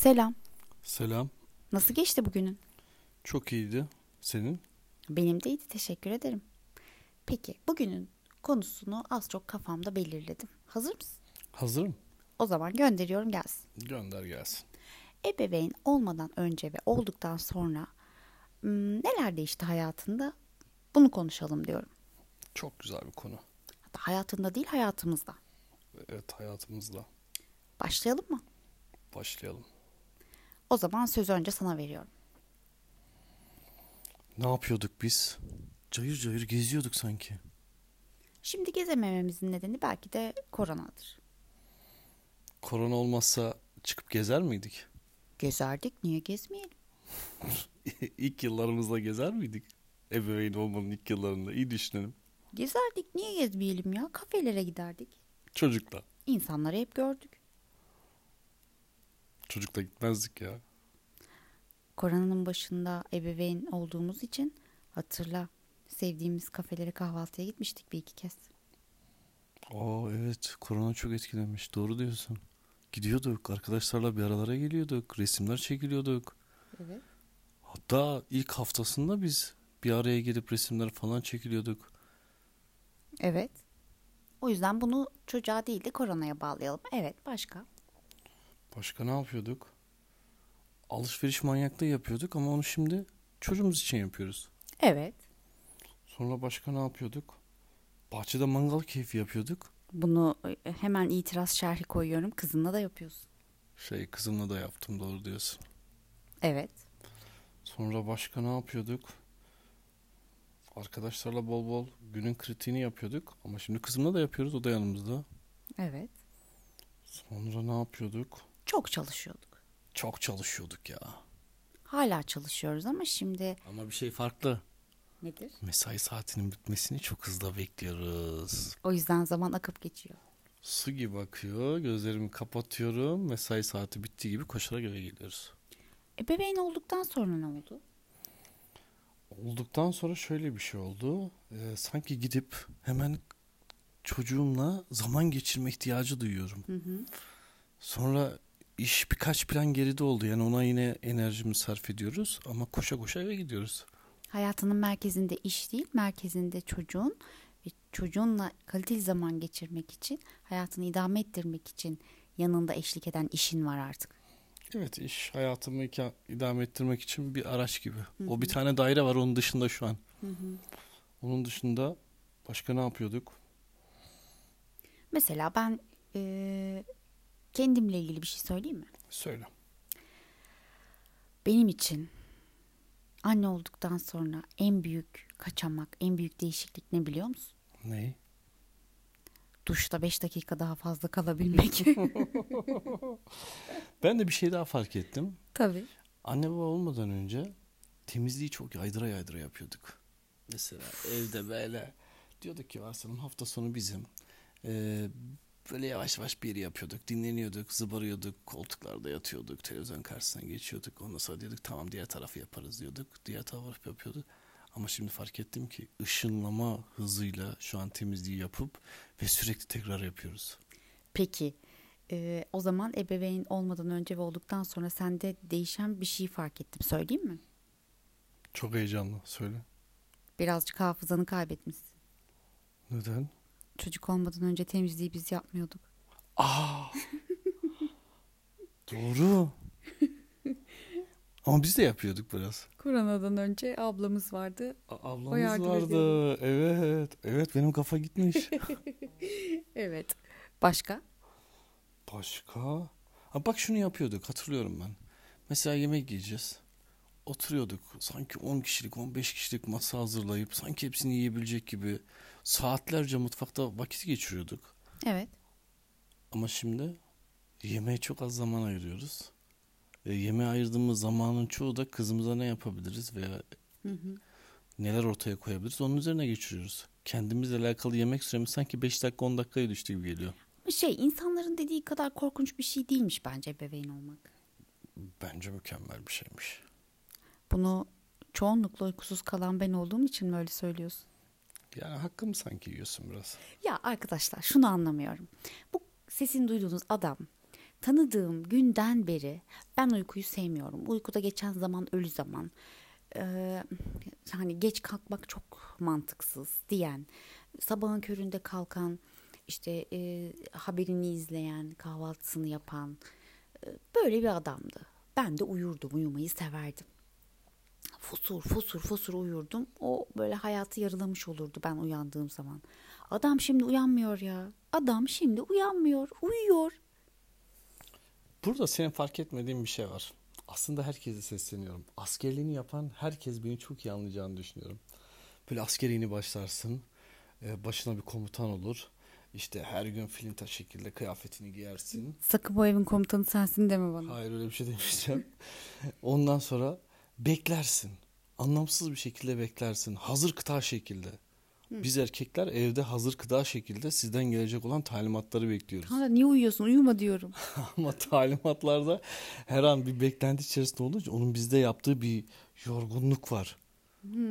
Selam. Selam. Nasıl geçti bugünün? Çok iyiydi. Senin? Benim de iyiydi. Teşekkür ederim. Peki bugünün konusunu az çok kafamda belirledim. Hazır mısın? Hazırım. O zaman gönderiyorum gelsin. Gönder gelsin. Ebeveyn olmadan önce ve olduktan sonra neler değişti hayatında? Bunu konuşalım diyorum. Çok güzel bir konu. Hatta hayatında değil hayatımızda. Evet hayatımızda. Başlayalım mı? Başlayalım. O zaman sözü önce sana veriyorum. Ne yapıyorduk biz? Cayır cayır geziyorduk sanki. Şimdi gezemememizin nedeni belki de koronadır. Korona olmazsa çıkıp gezer miydik? Gezerdik niye gezmeyelim? ilk yıllarımızda gezer miydik? Ebeveyn olmanın ilk yıllarında. İyi düşünelim. Gezerdik niye gezmeyelim ya? Kafelere giderdik. Çocukla. İnsanları hep gördük. Çocukla gitmezdik ya. Koronanın başında ebeveyn olduğumuz için hatırla sevdiğimiz kafelere kahvaltıya gitmiştik bir iki kez. Aa evet korona çok etkilemiş. Doğru diyorsun. Gidiyorduk arkadaşlarla bir aralara geliyorduk. Resimler çekiliyorduk. Evet. Hatta ilk haftasında biz bir araya gelip resimler falan çekiliyorduk. Evet. O yüzden bunu çocuğa değil de koronaya bağlayalım. Evet başka? Başka ne yapıyorduk? Alışveriş manyaklığı yapıyorduk ama onu şimdi çocuğumuz için yapıyoruz. Evet. Sonra başka ne yapıyorduk? Bahçede mangal keyfi yapıyorduk. Bunu e, hemen itiraz şerhi koyuyorum. Kızınla da yapıyorsun. Şey kızımla da yaptım doğru diyorsun. Evet. Sonra başka ne yapıyorduk? Arkadaşlarla bol bol günün kritiğini yapıyorduk. Ama şimdi kızımla da yapıyoruz o da yanımızda. Evet. Sonra ne yapıyorduk? Çok çalışıyorduk. Çok çalışıyorduk ya. Hala çalışıyoruz ama şimdi Ama bir şey farklı. nedir? Mesai saatinin bitmesini çok hızlı bekliyoruz. O yüzden zaman akıp geçiyor. Su gibi akıyor. Gözlerimi kapatıyorum. Mesai saati bittiği gibi koşarak eve geliyoruz. Ebeveyn olduktan sonra ne oldu? Olduktan sonra şöyle bir şey oldu. Ee, sanki gidip hemen çocuğumla zaman geçirme ihtiyacı duyuyorum. Hı hı. Sonra iş birkaç plan geride oldu. Yani ona yine enerjimizi sarf ediyoruz. Ama koşa koşa eve gidiyoruz. Hayatının merkezinde iş değil, merkezinde çocuğun ve çocuğunla kaliteli zaman geçirmek için, hayatını idame ettirmek için yanında eşlik eden işin var artık. Evet iş hayatımı idame ettirmek için bir araç gibi. O bir tane daire var onun dışında şu an. Onun dışında başka ne yapıyorduk? Mesela ben eee, kendimle ilgili bir şey söyleyeyim mi? Söyle. Benim için anne olduktan sonra en büyük kaçamak, en büyük değişiklik ne biliyor musun? Neyi? Duşta 5 dakika daha fazla kalabilmek. Ben de bir şey daha fark ettim. Tabii. Anne baba olmadan önce temizliği çok yaydıra yaydıra yapıyorduk. Mesela evde böyle diyorduk ki varsayalım hafta sonu bizim. Ee, böyle yavaş yavaş bir yeri yapıyorduk. Dinleniyorduk, zıbarıyorduk, koltuklarda yatıyorduk, televizyon karşısına geçiyorduk. Ondan sonra diyorduk tamam diğer tarafı yaparız diyorduk. Diğer tarafı yapıyorduk. Ama şimdi fark ettim ki ışınlama hızıyla şu an temizliği yapıp ve sürekli tekrar yapıyoruz. Peki eee, o zaman ebeveyn olmadan önce ve olduktan sonra sende değişen bir şey fark ettim. Söyleyeyim mi? Çok heyecanlı. Söyle. Birazcık hafızanı kaybetmişsin. Neden? Çocuk olmadan önce temizliği biz yapmıyorduk. Aa. Doğru. Ama biz de yapıyorduk biraz. Koronadan önce ablamız vardı. A- Ablamız yardım vardı. Evet. Evet benim kafa gitmiş. Evet. Başka? Başka? Ha bak şunu yapıyorduk hatırlıyorum ben. Mesela yemek yiyeceğiz. Oturuyorduk. Sanki 10 kişilik 15 kişilik masa hazırlayıp sanki hepsini yiyebilecek gibi saatlerce mutfakta vakit geçiriyorduk. Evet. Ama şimdi yemeğe çok az zaman ayırıyoruz. Ve yemeğe ayırdığımız zamanın çoğu da kızımıza ne yapabiliriz veya neler ortaya koyabiliriz onun üzerine geçiriyoruz. Kendimizle alakalı yemek süremiz sanki 5 dakika 10 dakikaya düştü gibi geliyor. Şey insanların dediği kadar korkunç bir şey değilmiş bence ebeveyn olmak. Bence mükemmel bir şeymiş. Bunu çoğunlukla uykusuz kalan ben olduğum için mi öyle söylüyorsun? Yani hakkımı sanki yiyorsun biraz. Ya arkadaşlar şunu anlamıyorum. Bu sesini duyduğunuz adam tanıdığım günden beri ben uykuyu sevmiyorum. Uykuda geçen zaman ölü zaman. Ee, hani geç kalkmak çok mantıksız diyen, sabahın köründe kalkan, işte e, haberini izleyen, kahvaltısını yapan e, böyle bir adamdı. Ben de uyurdum, uyumayı severdim. Fosur fosur fosur uyurdum. O böyle hayatı yarılamış olurdu ben uyandığım zaman. Adam şimdi uyanmıyor ya. Adam şimdi uyanmıyor, uyuyor. Burada senin fark etmediğin bir şey var. Aslında herkese sesleniyorum. Askerliğini yapan herkes beni çok iyi anlayacağını düşünüyorum. Böyle askerliğini başlarsın. e, Başına bir komutan olur. İşte her gün filinta şekilde kıyafetini giyersin. Sakın bu evin komutanı sensin deme bana. Hayır öyle bir şey demeyeceğim. Ondan sonra beklersin. Anlamsız bir şekilde beklersin. Hazır kıta şekilde. Biz erkekler evde hazır kıta şekilde sizden gelecek olan talimatları bekliyoruz. Hala niye uyuyorsun? Uyuma diyorum. Ama talimatlarda her an bir beklenti içerisinde olunca onun bizde yaptığı bir yorgunluk var.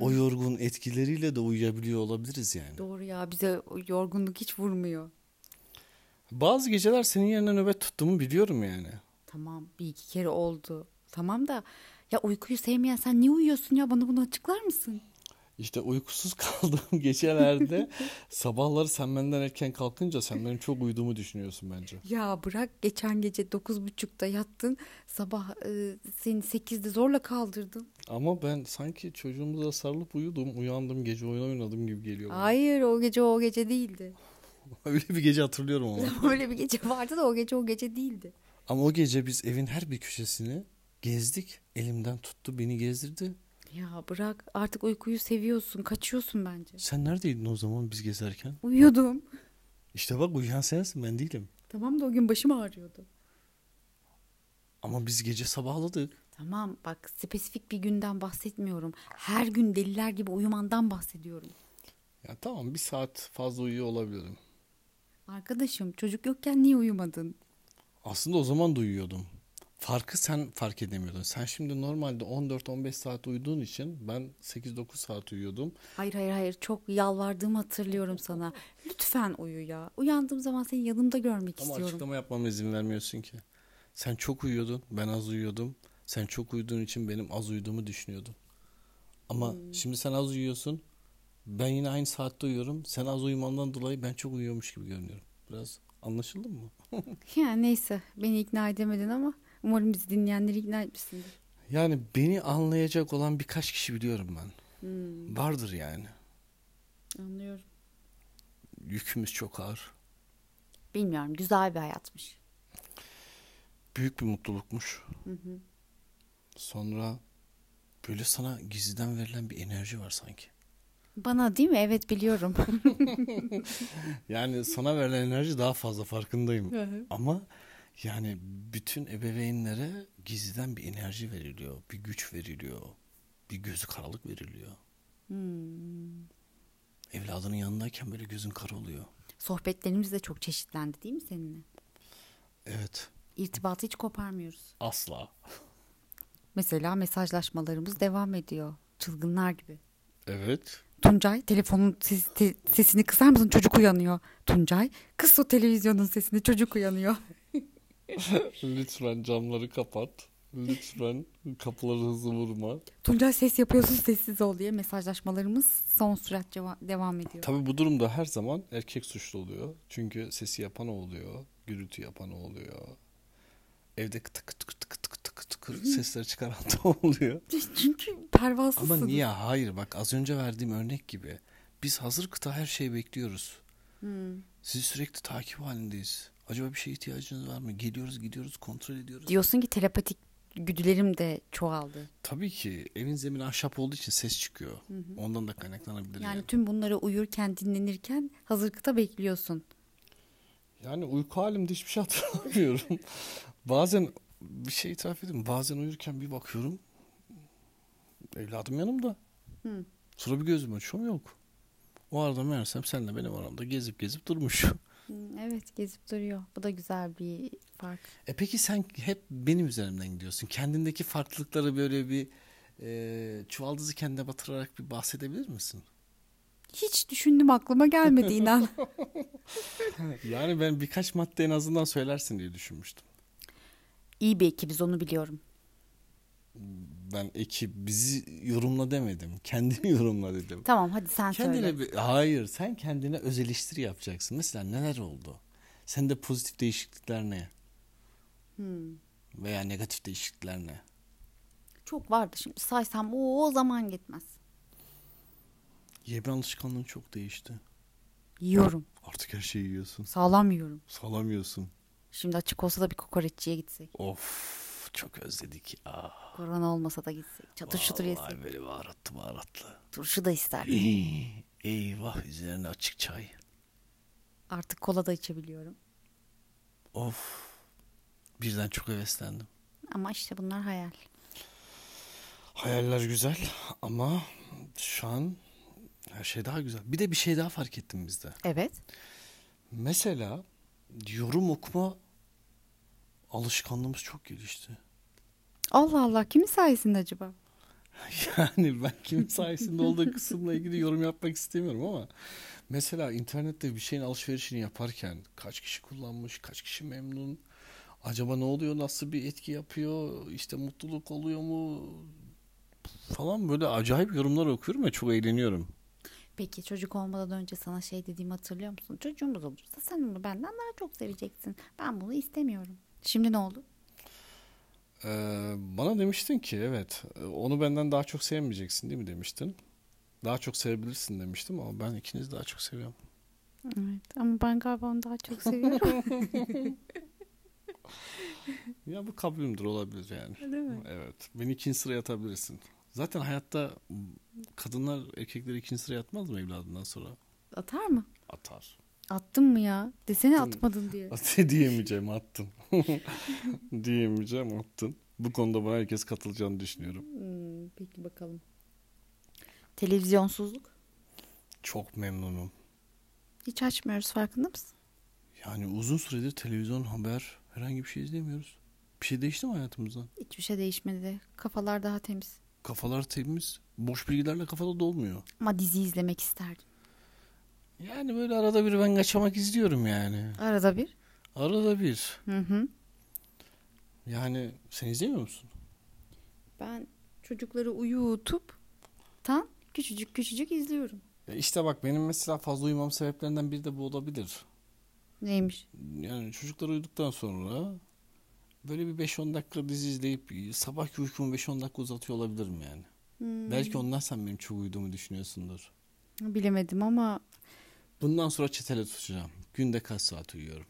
O yorgun etkileriyle de uyuyabiliyor olabiliriz yani. Doğru ya bize yorgunluk hiç vurmuyor. Bazı geceler senin yerine nöbet tuttuğumu biliyorum yani. Tamam bir iki kere oldu. Tamam da ya uykuyu sevmeyen sen niye uyuyorsun ya bana bunu açıklar mısın? İşte uykusuz kaldığım gecelerde sabahları sen benden erken kalkınca sen benim çok uyuduğumu düşünüyorsun bence. Ya bırak geçen gece dokuz buçukta yattın sabah e, seni sekizde zorla kaldırdım. Ama ben sanki çocuğumuza sarılıp uyudum, uyandım, gece oyun oynadım gibi geliyor bana. Hayır o gece o gece değildi. Öyle bir gece hatırlıyorum ama. Öyle bir gece vardı da o gece o gece değildi. Ama o gece biz evin her bir köşesini gezdik. Elimden tuttu, beni gezdirdi. Ya bırak artık uykuyu seviyorsun kaçıyorsun bence. Sen neredeydin o zaman biz gezerken? Uyuyordum. İşte bak uyuyan sensin ben değilim. Tamam da o gün başım ağrıyordu. Ama biz gece sabahladık. Tamam bak spesifik bir günden bahsetmiyorum. Her gün deliler gibi uyumandan bahsediyorum. Ya tamam bir saat fazla uyuyor olabilirim. Arkadaşım çocuk yokken niye uyumadın? Aslında o zaman da uyuyordum. Farkı sen fark edemiyordun. Sen şimdi normalde 14-15 saat uyuduğun için ben 8-9 saat uyuyordum. Hayır hayır hayır çok yalvardığımı hatırlıyorum sana. Lütfen uyu ya. Uyandığım zaman seni yanımda görmek Ama istiyorum. açıklama yapmama izin vermiyorsun ki. Sen çok uyuyordun, ben az uyuyordum. Sen çok uyuduğun için benim az uyuduğumu düşünüyordun. Ama şimdi sen az uyuyorsun. Ben yine aynı saatte uyuyorum. Sen az uyumandan dolayı ben çok uyuyormuş gibi görünüyorum. Biraz anlaşıldı mı? Yani neyse beni ikna edemedin ama umarım bizi dinleyenleri ikna etmişsindir. Yani beni anlayacak olan birkaç kişi biliyorum ben. Hmm, Vardır yani. anlıyorum. Yükümüz çok ağır. Bilmiyorum güzel bir hayatmış. Büyük bir mutlulukmuş. Sonra böyle sana gizliden verilen bir enerji var sanki. Bana değil mi? Evet biliyorum. Yani sana verilen enerji daha fazla farkındayım. Ama yani bütün ebeveynlere gizliden bir enerji veriliyor, bir güç veriliyor, bir gözü karalık veriliyor. Hmm. Evladının yanındayken böyle gözün kara oluyor. Sohbetlerimiz de çok çeşitlendi değil mi seninle? Evet, İrtibatı hiç koparmıyoruz. asla. Mesela mesajlaşmalarımız devam ediyor. Çılgınlar gibi. Evet. Tuncay telefonun ses- te- sesini kısar mısın? Çocuk uyanıyor. Tuncay kıs o televizyonun sesini çocuk uyanıyor. Lütfen camları kapat. Lütfen kapıları hızlı vurma. Tuncay ses yapıyorsun sessiz ol diye mesajlaşmalarımız son sürat devam ediyor. Tabii bu durumda her zaman erkek suçlu oluyor. Çünkü sesi yapan o oluyor. Gürültü yapan o oluyor. Evde tık tık tık tık tık tık sesler çıkaran da oluyor. Çünkü pervasızsın. Ama niye? Hayır bak az önce verdiğim örnek gibi. Biz hazır kıta her şeyi bekliyoruz. Sizi sürekli takip halindeyiz. Acaba bir şeye ihtiyacınız var mı? Geliyoruz gidiyoruz kontrol ediyoruz. Diyorsun ki telepatik güdülerim de çoğaldı. Tabii ki evin zemini ahşap olduğu için ses çıkıyor. Ondan da kaynaklanabilir Yani yani. tüm bunları uyurken dinlenirken hazırlıkta bekliyorsun. Yani uyku halimde hiçbir şey hatırlamıyorum. bazen bir şey itiraf edeyim. Bazen uyurken bir bakıyorum. Evladım yanımda. Hı. Sonra bir gözüm açıyorum yok. O arada meğersem senle benim aramda gezip gezip durmuş. Hmm, Evet gezip duruyor. Bu da güzel bir fark. E peki sen hep benim üzerimden gidiyorsun. Kendindeki farklılıkları böyle bir e, çuvaldızı kendine batırarak bir bahsedebilir misin? Hiç düşündüm aklıma gelmedi inan. Yani ben birkaç madde en azından söylersin diye düşünmüştüm. İyi bir ekibiz onu biliyorum. Ben ekip bizi yorumla demedim. Kendini yorumla dedim. Tamam hadi sen Kendine söyle. bir, hayır sen kendine öz eleştiri yapacaksın. Mesela neler oldu? Sende pozitif değişiklikler ne? Hmm. Veya negatif değişiklikler ne? Çok vardı şimdi saysam o, o zaman gitmez. Yeme alışkanlığın çok değişti. Yiyorum. Artık her şeyi yiyorsun. Sağlam yiyorum. Salamıyorsun. Şimdi açık olsa da bir kokoreççiye gitsek. Of çok özledik ya. Korona olmasa da gitsek. Çatır çutur yesek. Vallahi böyle baharatlı baharatlı. Turşu da isterdim. Ey, Eyvah üzerine açık çay. Artık kola da içebiliyorum. Of. Birden çok heveslendim. Ama işte bunlar hayal. Hayaller güzel ama şu an her şey daha güzel. Bir de bir şey daha fark ettim bizde. Evet. Mesela yorum okuma alışkanlığımız çok gelişti. Allah Allah kimin sayesinde acaba? Yani ben kimin sayesinde olduğu kısımla ilgili yorum yapmak istemiyorum ama mesela internette bir şeyin alışverişini yaparken kaç kişi kullanmış, kaç kişi memnun, acaba ne oluyor, nasıl bir etki yapıyor, işte mutluluk oluyor mu falan böyle acayip yorumlar okuyorum ve çok eğleniyorum. Peki çocuk olmadan önce sana şey dediğimi hatırlıyor musun? Çocuğumuz olursa sen onu benden daha çok seveceksin. Ben bunu istemiyorum. Şimdi ne oldu? Ee, bana demiştin ki evet onu benden daha çok sevmeyeceksin değil mi demiştin. Daha çok sevebilirsin demiştim ama ben ikinizi daha çok seviyorum. Evet ama ben galiba onu daha çok seviyorum. Ya bu kabulümdür olabilir yani. Değil mi? Evet. Beni ikinci sıraya atabilirsin. Zaten hayatta kadınlar erkekleri ikinci sıraya atmaz mı evladından sonra? Atar mı? Atar. Attın mı ya? Desene Attım. atmadın diye. Diyemeyeceğim attın. diyemeyeceğim attın. Bu konuda bana herkes katılacağını düşünüyorum. Hmm, peki bakalım. Televizyonsuzluk. Çok memnunum. Hiç açmıyoruz farkında mısın? Yani uzun süredir televizyon, haber, herhangi bir şey izlemiyoruz. Bir şey değişti mi hayatımızdan? Hiçbir şey değişmedi. Kafalar daha temiz. Kafalar temiz. Boş bilgilerle kafada dolmuyor. Ama dizi izlemek isterdim. Yani böyle arada bir ben kaçamak izliyorum yani. Arada bir. Arada bir. Hı hı. Yani sen izlemiyor musun? Ben çocukları uyutup tam küçücük küçücük izliyorum. Ya işte bak benim mesela fazla uyumam sebeplerinden biri de bu olabilir. Neymiş? Yani çocuklar uyuduktan sonra böyle bir 5-10 dakika dizi izleyip sabahki uykumu 5-10 dakika uzatıyor olabilirim yani. Hmm, Belki ondan sen benim çok uyuduğumu düşünüyorsundur. Bilemedim ama Bundan sonra çetele tutacağım. Günde kaç saat uyuyorum?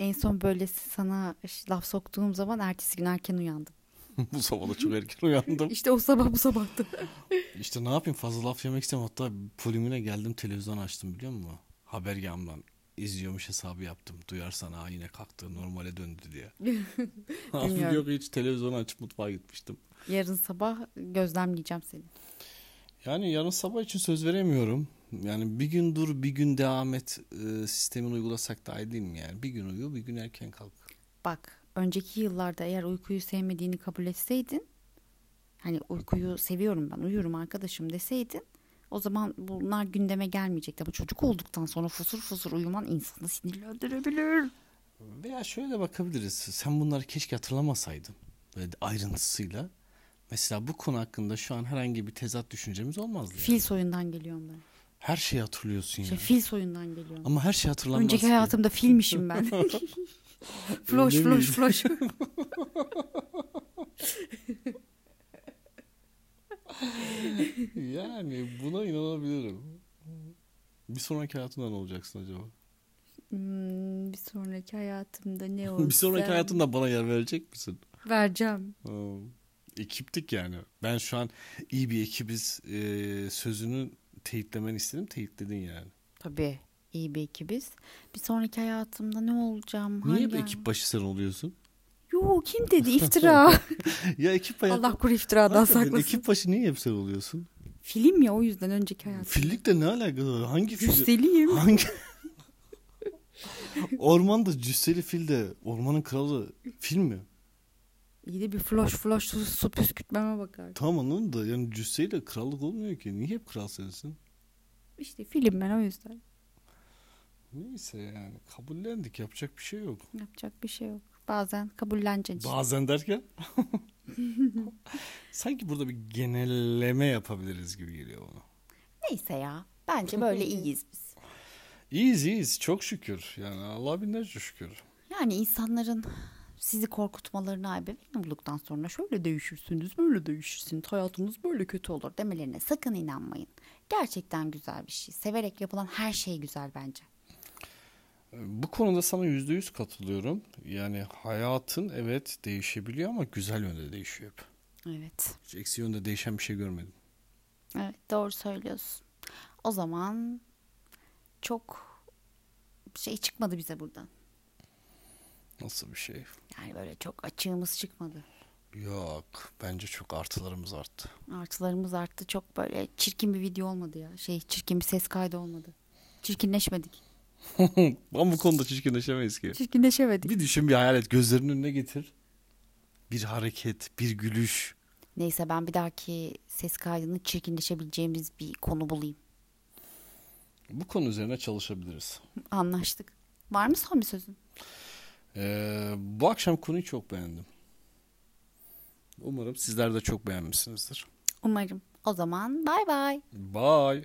en son böyle sana laf soktuğum zaman ertesi gün erken uyandım. bu sabah da çok erken uyandım. İşte o sabah bu sabahtı. İşte ne yapayım fazla laf yemek istemem. Hatta polimine geldim televizyon açtım biliyor musun? Habergamdan izliyormuş hesabı yaptım. Duyarsan ha yine kalktı normale döndü diye. Abi yok hiç televizyonu açıp mutfağa gitmiştim. Yarın sabah gözlemleyeceğim seni. Yani yarın sabah için söz veremiyorum. Yani bir gün dur bir gün devam et e, sistemini uygulasak iyi değil mi yani? Bir gün uyu bir gün erken kalk. Bak önceki yıllarda eğer uykuyu sevmediğini kabul etseydin hani uykuyu seviyorum ben uyurum arkadaşım deseydin o zaman bunlar gündeme gelmeyecekti. Ama çocuk olduktan sonra fosur fosur uyuman insanı sinirlendirebilir. Veya şöyle bakabiliriz. Sen bunları keşke hatırlamasaydın. Böyle ayrıntısıyla. Mesela bu konu hakkında şu an herhangi bir tezat düşüncemiz olmazdı. yani. Fil soyundan geliyorum ben. Her şeyi hatırlıyorsun Şey, ya. fil soyundan geliyorum. Ama her şey hatırlanmaz Önceki ki. hayatımda filmişim ben. floş floş floş. Yani buna inanabilirim. Bir sonraki hayatında ne olacaksın acaba? Hmm, bir sonraki hayatımda ne olsa bir sonraki hayatında bana yer verecek misin? vereceğim. Ha, Ekiptik yani. Ben şu an iyi bir ekibiz e, sözünü teyitlemeni istedim. Teyitledin yani. Tabii iyi bir ekibiz. Bir sonraki hayatımda ne olacağım? Niye hangi bir ekip başı sen oluyorsun? Yo kim dedi iftira. ya ekip hayatı... Allah kur iftiradan saklasın. Ekip başı niye hep sen oluyorsun? Film ya o yüzden önceki hayatım. Fillikle ne alakası var? Hangi fil? Cüsseliyim. Hangi? Ormanda cüsseli fil de ormanın kralı fil mi? İyi de bir floş floş su, su püskürtmeme bakar. Tamam anladım da yani cüsseyle krallık olmuyor ki. Niye hep kral sensin? İşte film ben o yüzden. Neyse yani kabullendik yapacak bir şey yok. Yapacak bir şey yok. bazen kabulleneceksin. Bazen derken sanki burada bir genelleme yapabiliriz gibi geliyor bana. Neyse ya. Bence böyle iyiyiz biz. İyiyiz iyiyiz çok şükür. Yani Allah binlerce şükür. Yani insanların sizi korkutmalarına ebeveyn olduktan sonra şöyle değişirsiniz, böyle değişirsiniz, hayatınız böyle kötü olur demelerine sakın inanmayın. Gerçekten güzel bir şey. Severek yapılan her şey güzel bence. Bu konuda sana yüzde yüz katılıyorum. Yani hayatın evet değişebiliyor ama güzel yönde değişiyor hep. Evet. Hiç eksi yönde değişen bir şey görmedim. Evet doğru söylüyorsun. O zaman çok şey çıkmadı bize buradan. Nasıl bir şey? Yani böyle çok açığımız çıkmadı. Yok bence çok artılarımız arttı. Artılarımız arttı. Çok böyle çirkin bir video olmadı ya. Şey çirkin bir ses kaydı olmadı. Çirkinleşmedik. Ama bu konuda çirkinleşemeyiz ki. Çirkinleşemedik. Bir düşün bir hayal et gözlerinin önüne getir. Bir hareket, bir gülüş. Neyse ben bir dahaki ses kaydını çirkinleşebileceğimiz bir konu bulayım. Bu konu üzerine çalışabiliriz. Anlaştık. Var mı son bir sözün? Ee, bu akşam konuyu çok beğendim. Umarım sizler de çok beğenmişsinizdir. Umarım. O zaman bay bay. Bye.